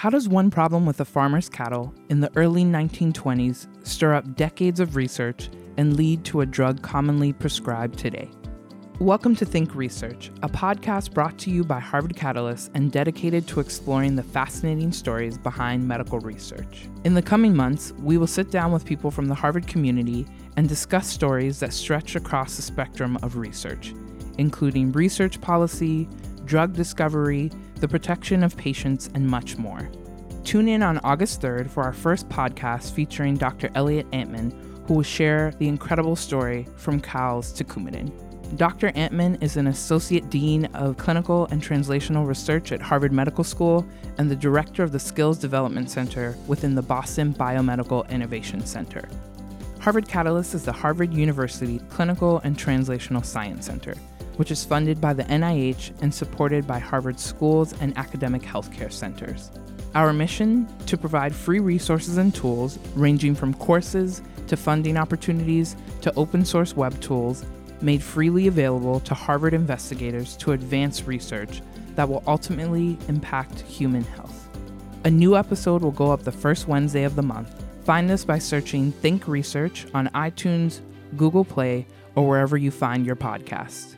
How does one problem with a farmer's cattle in the early 1920s stir up decades of research and lead to a drug commonly prescribed today? Welcome to Think Research, a podcast brought to you by Harvard Catalyst and dedicated to exploring the fascinating stories behind medical research. In the coming months, we will sit down with people from the Harvard community and discuss stories that stretch across the spectrum of research, including research policy, drug discovery, the protection of patients, and much more. Tune in on August 3rd for our first podcast featuring Dr. Elliott Antman, who will share the incredible story from cows to Coumadin. Dr. Antman is an Associate Dean of Clinical and Translational Research at Harvard Medical School and the Director of the Skills Development Center within the Boston Biomedical Innovation Center. Harvard Catalyst is the Harvard University Clinical and Translational Science Center which is funded by the NIH and supported by Harvard schools and academic healthcare centers. Our mission to provide free resources and tools ranging from courses to funding opportunities to open source web tools made freely available to Harvard investigators to advance research that will ultimately impact human health. A new episode will go up the first Wednesday of the month. Find us by searching Think Research on iTunes, Google Play, or wherever you find your podcasts.